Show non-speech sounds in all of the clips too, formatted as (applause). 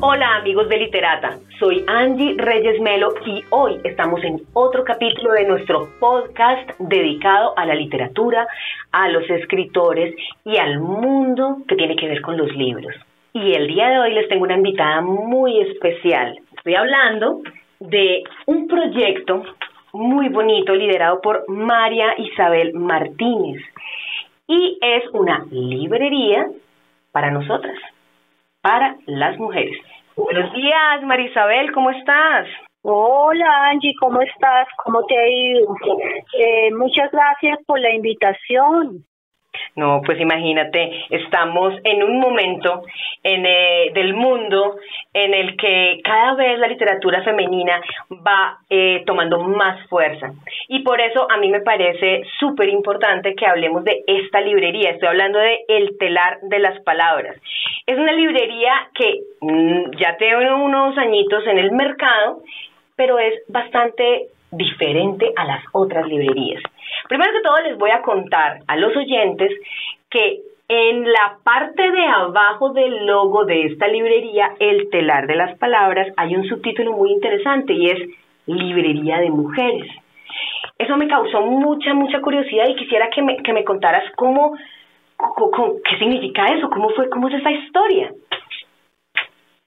Hola amigos de Literata, soy Angie Reyes Melo y hoy estamos en otro capítulo de nuestro podcast dedicado a la literatura, a los escritores y al mundo que tiene que ver con los libros. Y el día de hoy les tengo una invitada muy especial. Estoy hablando de un proyecto muy bonito liderado por María Isabel Martínez y es una librería para nosotras para las mujeres. Buenos días, Marisabel, ¿cómo estás? Hola Angie, ¿cómo estás? ¿Cómo te ha ido? Eh, muchas gracias por la invitación. No, pues imagínate, estamos en un momento en, eh, del mundo en el que cada vez la literatura femenina va eh, tomando más fuerza. Y por eso a mí me parece súper importante que hablemos de esta librería. Estoy hablando de El telar de las palabras. Es una librería que mm, ya tiene unos añitos en el mercado, pero es bastante diferente a las otras librerías. Primero que todo les voy a contar a los oyentes que en la parte de abajo del logo de esta librería, El telar de las palabras, hay un subtítulo muy interesante y es Librería de Mujeres. Eso me causó mucha, mucha curiosidad y quisiera que me, que me contaras cómo, qué significa eso, cómo fue, cómo es esa historia.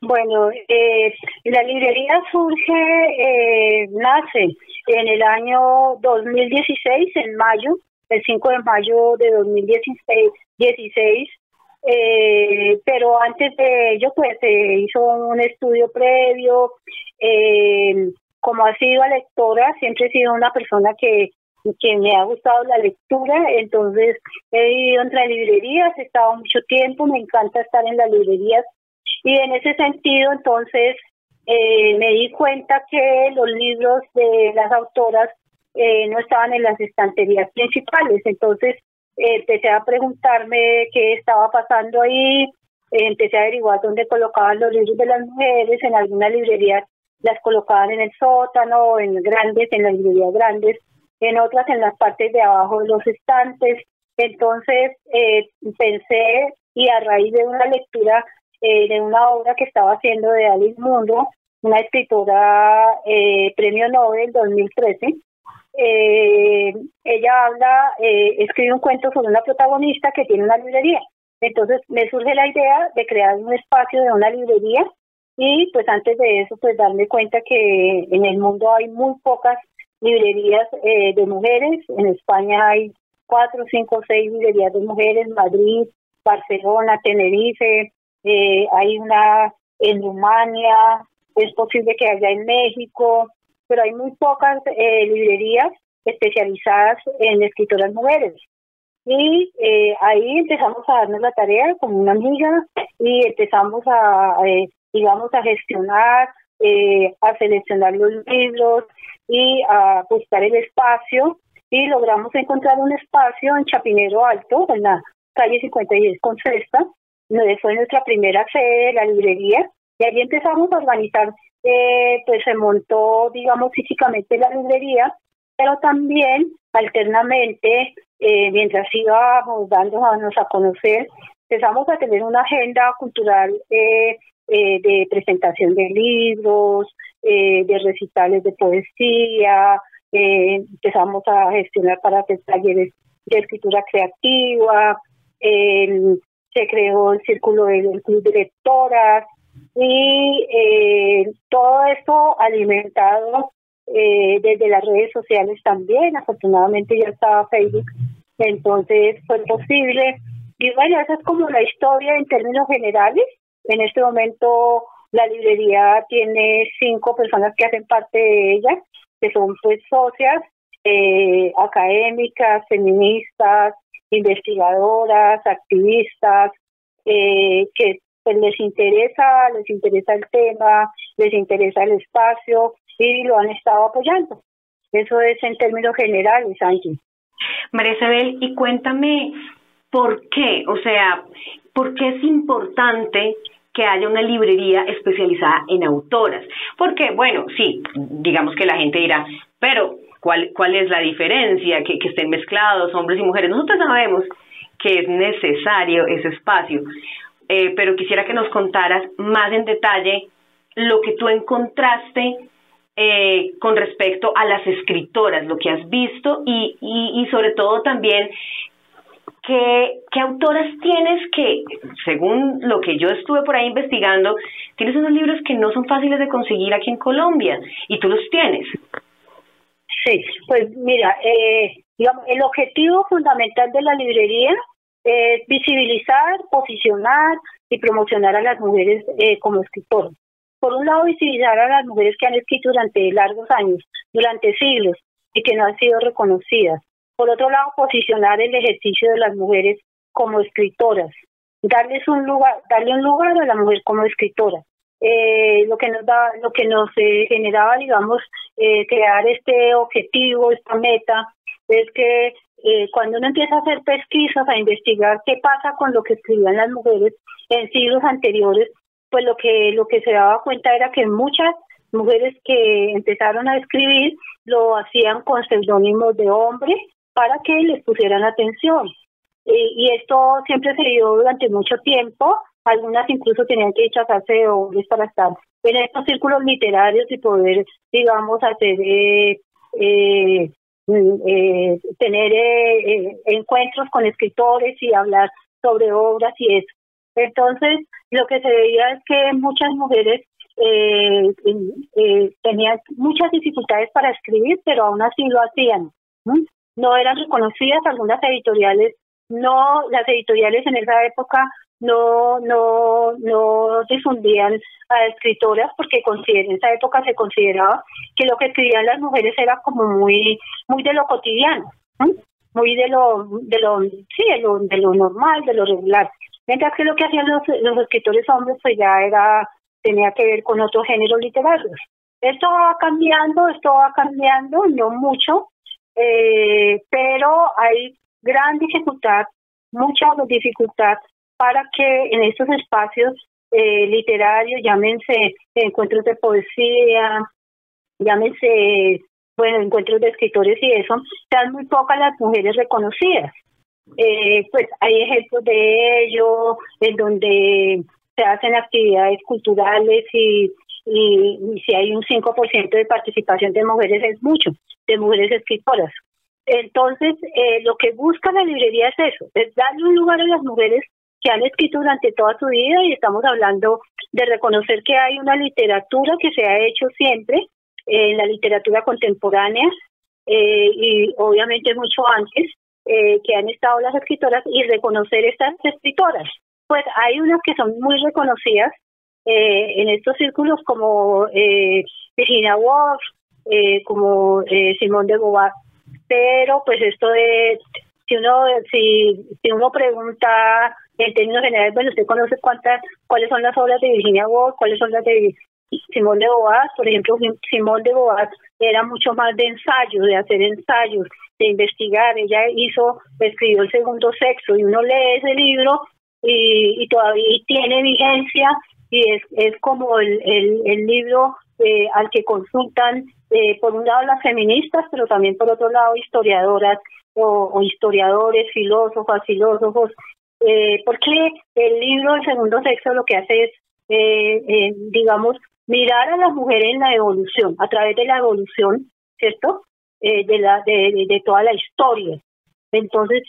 Bueno, eh, la librería surge, eh, nace en el año 2016, en mayo, el 5 de mayo de 2016, 16, eh, pero antes de ello pues se hizo un estudio previo, eh, como ha sido lectora, siempre he sido una persona que, que me ha gustado la lectura, entonces he vivido entre librerías, he estado mucho tiempo, me encanta estar en las librerías y en ese sentido entonces eh, me di cuenta que los libros de las autoras eh, no estaban en las estanterías principales. Entonces eh, empecé a preguntarme qué estaba pasando ahí, empecé a averiguar dónde colocaban los libros de las mujeres, en algunas librerías las colocaban en el sótano, en grandes, en las librerías grandes, en otras en las partes de abajo de los estantes. Entonces pensé y a raíz de una lectura eh, de una obra que estaba haciendo de Alice Mundo, una escritora eh, premio Nobel 2013. Eh, ella habla, eh, escribe un cuento sobre una protagonista que tiene una librería. Entonces me surge la idea de crear un espacio de una librería y pues antes de eso pues darme cuenta que en el mundo hay muy pocas librerías eh, de mujeres. En España hay cuatro, cinco, seis librerías de mujeres, Madrid, Barcelona, Tenerife, eh, hay una en Rumania, es posible que haya en México, pero hay muy pocas eh, librerías especializadas en escritoras mujeres. Y eh, ahí empezamos a darnos la tarea como una amiga y empezamos a, eh, digamos, a gestionar, eh, a seleccionar los libros y a buscar el espacio y logramos encontrar un espacio en Chapinero Alto, en la calle 56 con Cesta, fue nuestra primera sede de la librería y allí empezamos a organizar, eh, pues se montó, digamos, físicamente la librería, pero también alternamente, eh, mientras íbamos dándonos a conocer, empezamos a tener una agenda cultural eh, de presentación de libros, de recitales de poesía, empezamos a gestionar para hacer talleres de escritura creativa, se creó el círculo del club de lectoras y eh, todo esto alimentado eh, desde las redes sociales también, afortunadamente ya estaba Facebook, entonces fue posible. Y bueno, esa es como la historia en términos generales. En este momento la librería tiene cinco personas que hacen parte de ella, que son pues socias, eh, académicas, feministas, investigadoras, activistas, eh, que pues, les interesa, les interesa el tema, les interesa el espacio y lo han estado apoyando. Eso es en términos generales, Ángel. María Isabel, y cuéntame por qué, o sea, por qué es importante que haya una librería especializada en autoras. Porque, bueno, sí, digamos que la gente dirá, pero ¿cuál, cuál es la diferencia? Que, que estén mezclados hombres y mujeres. Nosotros sabemos que es necesario ese espacio. eh, pero quisiera que nos contaras más en detalle lo que tú encontraste eh, con respecto a las escritoras, lo que has visto y, y, y sobre todo también ¿Qué, ¿Qué autoras tienes que, según lo que yo estuve por ahí investigando, tienes unos libros que no son fáciles de conseguir aquí en Colombia y tú los tienes? Sí, pues mira, eh, digamos, el objetivo fundamental de la librería es visibilizar, posicionar y promocionar a las mujeres eh, como escritoras. Por un lado, visibilizar a las mujeres que han escrito durante largos años, durante siglos, y que no han sido reconocidas. Por otro lado, posicionar el ejercicio de las mujeres como escritoras, darles un lugar, darle un lugar a la mujer como escritora. Eh, lo que nos da, lo que nos eh, generaba, digamos, eh, crear este objetivo, esta meta, es que cuando uno empieza a hacer pesquisas, a investigar qué pasa con lo que escribían las mujeres en siglos anteriores, pues lo que lo que se daba cuenta era que muchas mujeres que empezaron a escribir lo hacían con seudónimos de hombre para que les pusieran atención. y esto siempre se dio durante mucho tiempo. Algunas incluso tenían que echarse de hombres para estar en estos círculos literarios y poder, digamos, hacer eh, eh, eh tener eh, encuentros con escritores y hablar sobre obras y eso. Entonces, lo que se veía es que muchas mujeres eh, tenían muchas dificultades para escribir, pero aún así lo hacían no eran reconocidas algunas editoriales no las editoriales en esa época no no no difundían a escritoras porque en esa época se consideraba que lo que escribían las mujeres era como muy muy de lo cotidiano muy de lo de lo sí de lo, de lo normal de lo regular. Mientras que lo que hacían los, los escritores hombres pues ya era tenía que ver con otros géneros literarios. Esto va cambiando esto va cambiando no mucho eh, pero hay gran dificultad, mucha dificultad para que en estos espacios eh, literarios, llámense encuentros de poesía, llámense, bueno, encuentros de escritores y eso, sean muy pocas las mujeres reconocidas. Eh, pues hay ejemplos de ello en donde se hacen actividades culturales y y, si hay un 5% de participación de mujeres es mucho, de mujeres escritoras. Entonces, eh, lo que busca la librería es eso, es darle un lugar a las mujeres que han escrito durante toda su vida y estamos hablando de reconocer que hay una literatura que se ha hecho siempre, en la literatura contemporánea eh, y obviamente mucho antes, eh, que han estado las escritoras y reconocer estas escritoras. Pues hay unas que son muy reconocidas, eh, en estos círculos como eh, Virginia Woolf, eh, como eh, Simón de Beauvoir. Pero pues esto de, si uno, si, si uno pregunta en términos generales, bueno, usted conoce cuántas, cuáles son las obras de Virginia Woolf, cuáles son las de Simón de Beauvoir, por ejemplo, Simón de Beauvoir era mucho más de ensayo, de hacer ensayos, de investigar. Ella hizo, escribió el segundo sexo y uno lee ese libro y, y todavía tiene vigencia y es, es como el, el, libro eh, al que consultan, eh, por un lado las feministas, pero también por otro lado historiadoras o, historiadores, filósofas, filósofos, eh, porque el libro El Segundo Sexo lo que hace es, eh, digamos, mirar a las mujeres en la evolución, a través de la evolución, ¿cierto? de, la, de, de toda la historia. Entonces,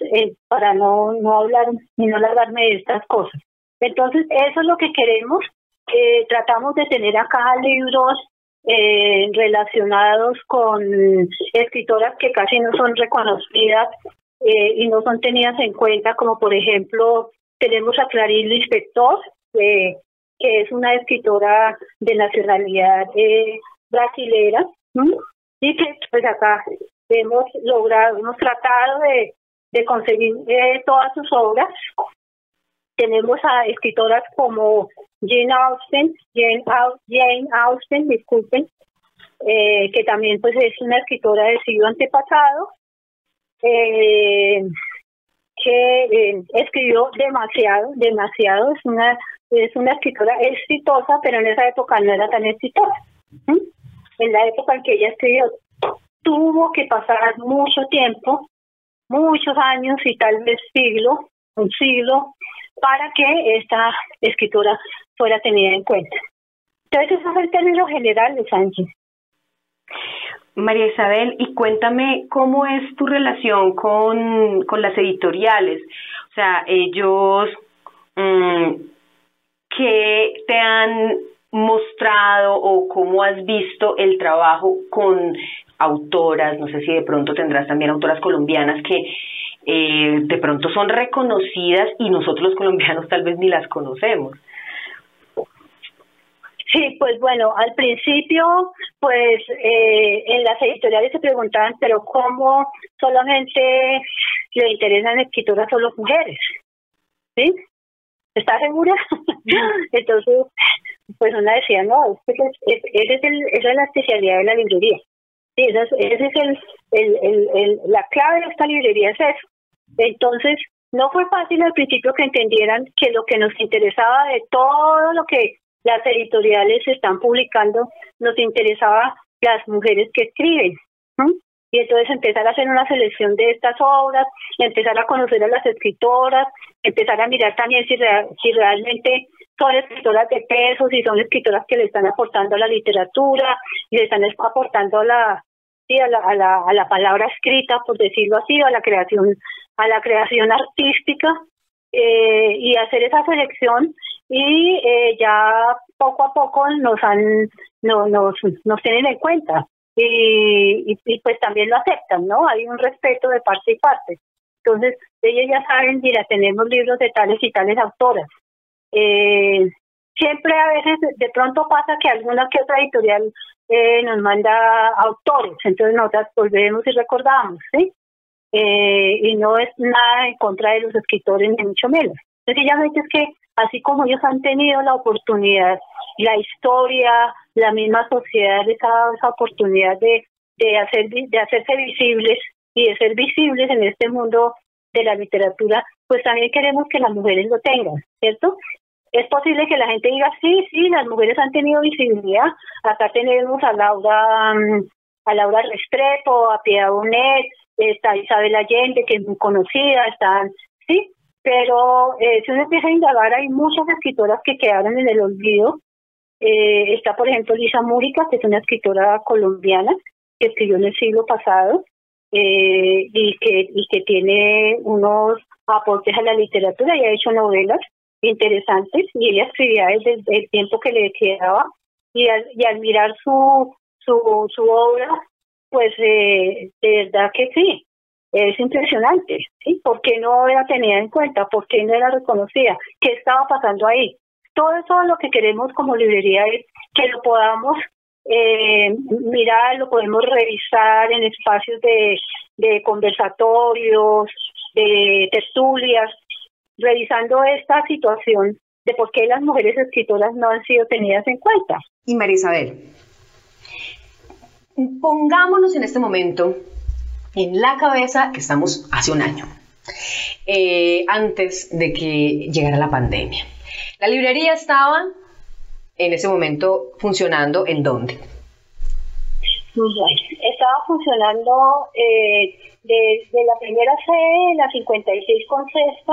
para no, no hablar ni no alargarme de estas cosas. Entonces, eso es lo que queremos. Eh, tratamos de tener acá libros eh, relacionados con escritoras que casi no son reconocidas eh, y no son tenidas en cuenta, como por ejemplo tenemos a Clarín Inspector, que es una escritora de nacionalidad brasilera, y que pues acá hemos logrado, hemos tratado de, de conseguir todas sus obras. Tenemos a escritoras como Jane Austen, Jane, Austen, disculpen, eh, que también pues es una escritora del siglo antepasado, eh, que eh, escribió demasiado, demasiado, es una es una escritora exitosa, pero en esa época no era tan exitosa. En la época en que ella escribió, tuvo que pasar mucho tiempo, muchos años y tal vez siglo, un siglo, para que esta escritura fuera tenida en cuenta. Entonces, ese es el término general de Sánchez. María Isabel, y cuéntame cómo es tu relación con, con las editoriales. O sea, ellos, mmm, ¿qué te han mostrado o cómo has visto el trabajo con autoras? No sé si de pronto tendrás también autoras colombianas que eh, de pronto son reconocidas y nosotros los (laughs) colombianos tal vez ni las conocemos. Sí, pues bueno, al principio, pues eh, en las editoriales se preguntaban, pero ¿cómo solamente le interesan escritoras solo mujeres? ¿Sí? ¿Estás segura? (laughs) Entonces, pues una decía, no, es, es el, esa es la especialidad de la librería. Sí, esa es, ese es el, el, el, el, la clave de esta librería, es eso. Entonces, no fue fácil al principio que entendieran que lo que nos interesaba de todo lo que las editoriales están publicando, nos interesaba las mujeres que escriben. Y entonces empezar a hacer una selección de estas obras, empezar a conocer a las escritoras, empezar a mirar también si, si realmente son escritoras de peso, si son escritoras que le están aportando a la literatura, y le están aportando a la, a la, a la, a la palabra escrita, por decirlo así, a la creación, a la creación artística, eh, y hacer esa selección y eh, ya poco a poco nos han no, nos, nos tienen en cuenta y, y, pues también lo aceptan, ¿no? Hay un respeto de parte y parte. Entonces, ellos ya saben, mira, tenemos libros de tales y tales autoras. Eh, siempre a veces de pronto pasa que alguna que otra editorial eh, nos manda autores, entonces nosotras volvemos y recordamos, ¿sí? Eh, y no es nada en contra de los escritores, ni mucho menos. Es que así como ellos han tenido la oportunidad, la historia, la misma sociedad les ha dado esa oportunidad de, de, hacer, de hacerse visibles y de ser visibles en este mundo de la literatura, pues también queremos que las mujeres lo tengan, ¿cierto? Es posible que la gente diga, sí, sí, las mujeres han tenido visibilidad. Acá tenemos a Laura, mm, a Laura Restrepo, a Piedad Bonet, está Isabel Allende, que es muy conocida, están, sí, pero eh, si uno empieza a indagar, hay muchas escritoras que quedaron en el olvido. Eh, está, por ejemplo, Lisa Múrica, que es una escritora colombiana que escribió en el siglo pasado eh, y, que, y que tiene unos aportes a la literatura y ha hecho novelas interesantes y ella escribía desde el tiempo que le quedaba y al, y al mirar su, su, su obra, pues eh, de verdad que sí, es impresionante, ¿sí? ¿Por qué no era tenida en cuenta? ¿Por qué no era reconocida? ¿Qué estaba pasando ahí? Todo eso lo que queremos como librería es que lo podamos eh, mirar, lo podemos revisar en espacios de, de conversatorios, de tertulias, revisando esta situación de por qué las mujeres escritoras no han sido tenidas en cuenta. Y María Isabel, pongámonos en este momento en la cabeza que estamos hace un año, eh, antes de que llegara la pandemia. La librería estaba en ese momento funcionando en dónde? estaba funcionando eh, desde la primera sede, la 56 con sexta,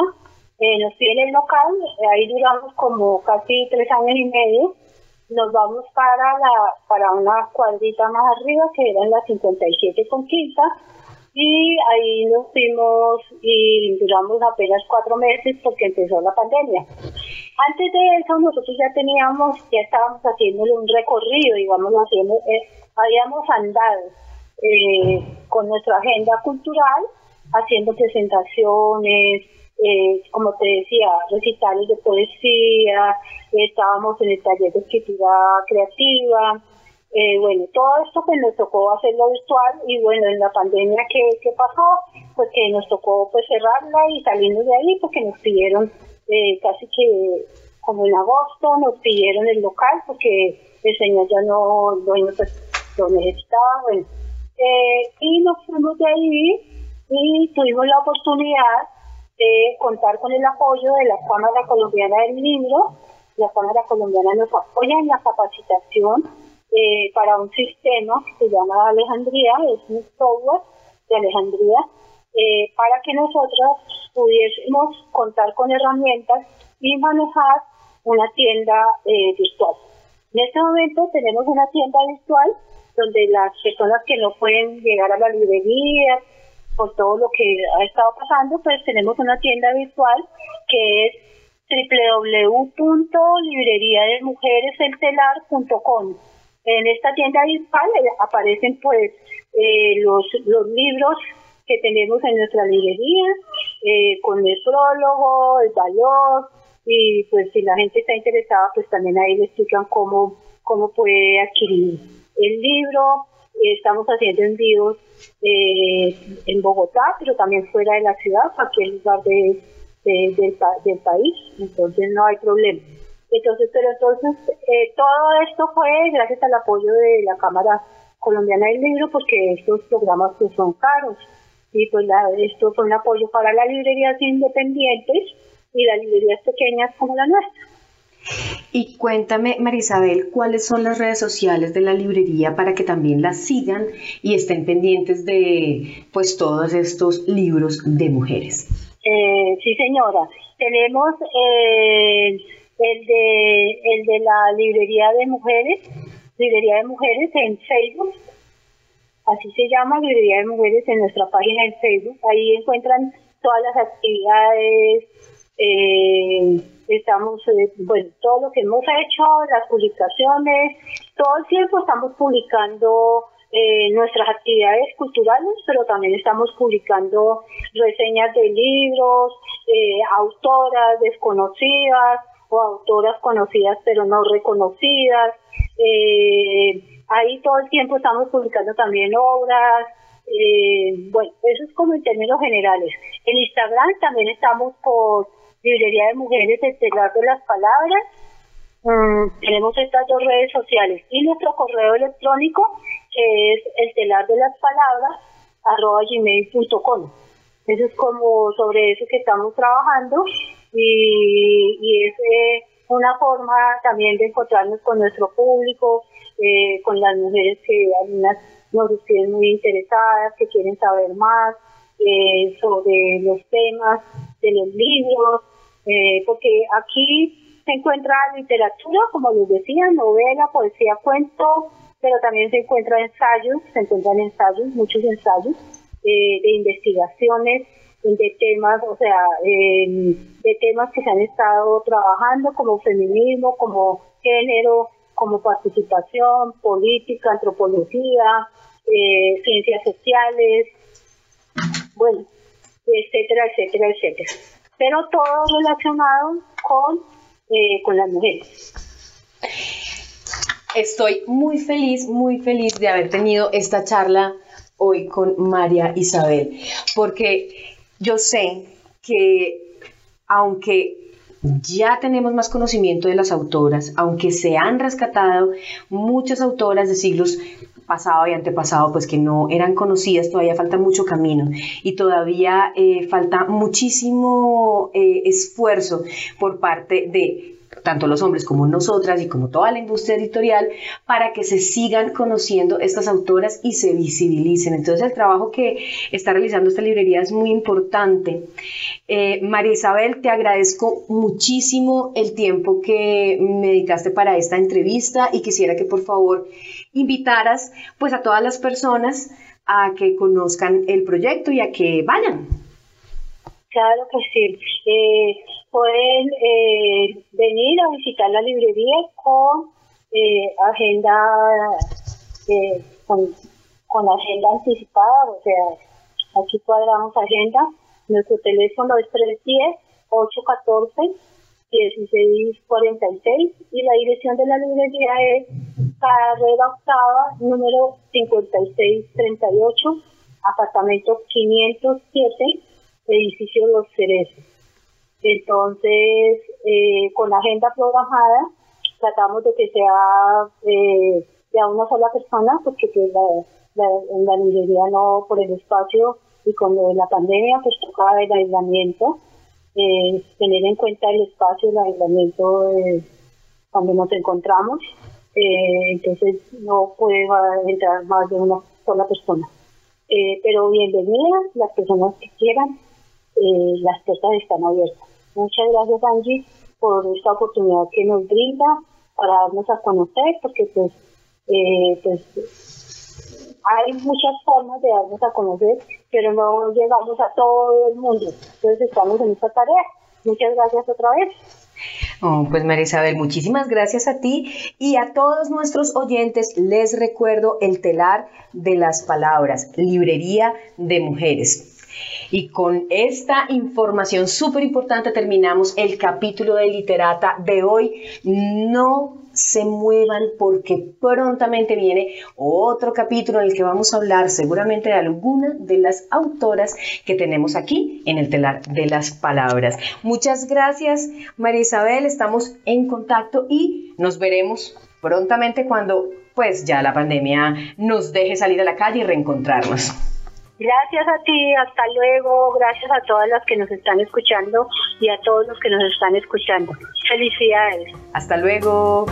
eh, nos piden el local, ahí duramos como casi tres años y medio, nos vamos para la para una cuadrita más arriba que era en la 57 con quinta, y ahí nos fuimos y duramos apenas cuatro meses porque empezó la pandemia. Antes de eso nosotros ya teníamos, ya estábamos haciendo un recorrido, digamos, haciendo, eh, habíamos andado eh, con nuestra agenda cultural, haciendo presentaciones, eh, como te decía, recitales de poesía, estábamos en el taller de escritura creativa, eh, bueno, todo esto pues nos tocó hacerlo virtual y bueno, en la pandemia que, que pasó, pues que nos tocó pues cerrarla y salirnos de ahí porque nos pidieron eh, casi que como en agosto nos pidieron el local porque el señor ya no, pues, lo necesitaba, bueno. Eh, y nos fuimos de ahí y tuvimos la oportunidad de contar con el apoyo de la Cámara Colombiana del Libro. La Cámara Colombiana nos apoya en la capacitación eh, para un sistema que se llama Alejandría, es un software de Alejandría, eh, para que nosotros pudiésemos contar con herramientas y manejar una tienda eh, virtual. En este momento tenemos una tienda virtual donde las personas que no pueden llegar a la librería por todo lo que ha estado pasando, pues tenemos una tienda virtual que es www.libreriademujereseltelar.com. En esta tienda virtual eh, aparecen pues eh, los, los libros que tenemos en nuestra librería, eh, con el prólogo, el valor, y pues si la gente está interesada, pues también ahí le explican cómo, cómo puede adquirir el libro. Estamos haciendo envíos eh, en Bogotá, pero también fuera de la ciudad, cualquier lugar de, del, del país, entonces no hay problema. Entonces, pero entonces eh, todo esto fue gracias al apoyo de la Cámara Colombiana del Libro, porque estos programas pues son caros y pues esto fue un apoyo para las librerías independientes y las librerías pequeñas como la nuestra. Y cuéntame, Marisabel, ¿cuáles son las redes sociales de la librería para que también las sigan y estén pendientes de pues todos estos libros de mujeres? Eh, sí, señora. Tenemos eh, el, de, el de la librería de mujeres, librería de mujeres en Facebook. Así se llama, librería de mujeres en nuestra página en Facebook. Ahí encuentran todas las actividades, eh, estamos, eh, bueno, todo lo que hemos hecho, las publicaciones, todo el tiempo estamos publicando eh, nuestras actividades culturales, pero también estamos publicando reseñas de libros, eh, autoras desconocidas o autoras conocidas pero no reconocidas. ahí todo el tiempo estamos publicando también obras. bueno, eso es como en términos generales. En Instagram también estamos por Librería de Mujeres el Telar de las Palabras. Mm, tenemos estas dos redes sociales y nuestro correo electrónico que es el telar de las palabras arroba gmail.com. Eso es como sobre eso que estamos trabajando y, y es eh, una forma también de encontrarnos con nuestro público, eh, con las mujeres que algunas nos tienen muy interesadas, que quieren saber más eh, sobre los temas de los libros, eh, porque aquí se encuentra literatura, como les decía, novela, poesía, cuento, pero también se encuentran ensayos, se encuentran ensayos, muchos ensayos eh, de investigaciones de temas, o sea, de temas que se han estado trabajando como feminismo, como género, como participación, política, antropología, eh, ciencias sociales, bueno, etcétera, etcétera, etcétera pero todo relacionado con, eh, con las mujeres. Estoy muy feliz, muy feliz de haber tenido esta charla hoy con María Isabel, porque yo sé que aunque ya tenemos más conocimiento de las autoras, aunque se han rescatado muchas autoras de siglos pasado y antepasado, pues que no eran conocidas, todavía falta mucho camino y todavía eh, falta muchísimo eh, esfuerzo por parte de tanto los hombres como nosotras y como toda la industria editorial, para que se sigan conociendo estas autoras y se visibilicen. Entonces el trabajo que está realizando esta librería es muy importante. Eh, María Isabel, te agradezco muchísimo el tiempo que me dedicaste para esta entrevista y quisiera que por favor invitaras pues a todas las personas a que conozcan el proyecto y a que vayan. Claro que sí. Eh, pueden eh, venir a visitar la librería con eh, agenda eh, con, con, agenda anticipada, o sea, aquí cuadramos agenda. Nuestro teléfono es 310 814 1646 y la dirección de la librería es carrera octava número 5638 apartamento 507 edificio Los Cerezos entonces, eh, con la agenda programada, tratamos de que sea eh, de una sola persona, porque pues, la, en la librería no, por el espacio y con la pandemia, pues tocaba el aislamiento, eh, tener en cuenta el espacio, el aislamiento cuando nos encontramos, entonces no puede entrar más de una sola persona. pero bienvenidas las personas que quieran eh, las puertas están abiertas. Muchas gracias Angie por esta oportunidad que nos brinda para darnos a conocer, porque pues, eh, pues hay muchas formas de darnos a conocer, pero no llegamos a todo el mundo. Entonces estamos en esta tarea. Muchas gracias otra vez. Oh, pues María Isabel, muchísimas gracias a ti y a todos nuestros oyentes les recuerdo el telar de las palabras, librería de mujeres. Y con esta información súper importante terminamos el capítulo de literata de hoy. No se muevan porque prontamente viene otro capítulo en el que vamos a hablar seguramente de alguna de las autoras que tenemos aquí en el telar de las palabras. Muchas gracias María Isabel, estamos en contacto y nos veremos prontamente cuando pues ya la pandemia nos deje salir a la calle y reencontrarnos. Gracias a ti, hasta luego, gracias a todas las que nos están escuchando y a todos los que nos están escuchando. Felicidades. Hasta luego.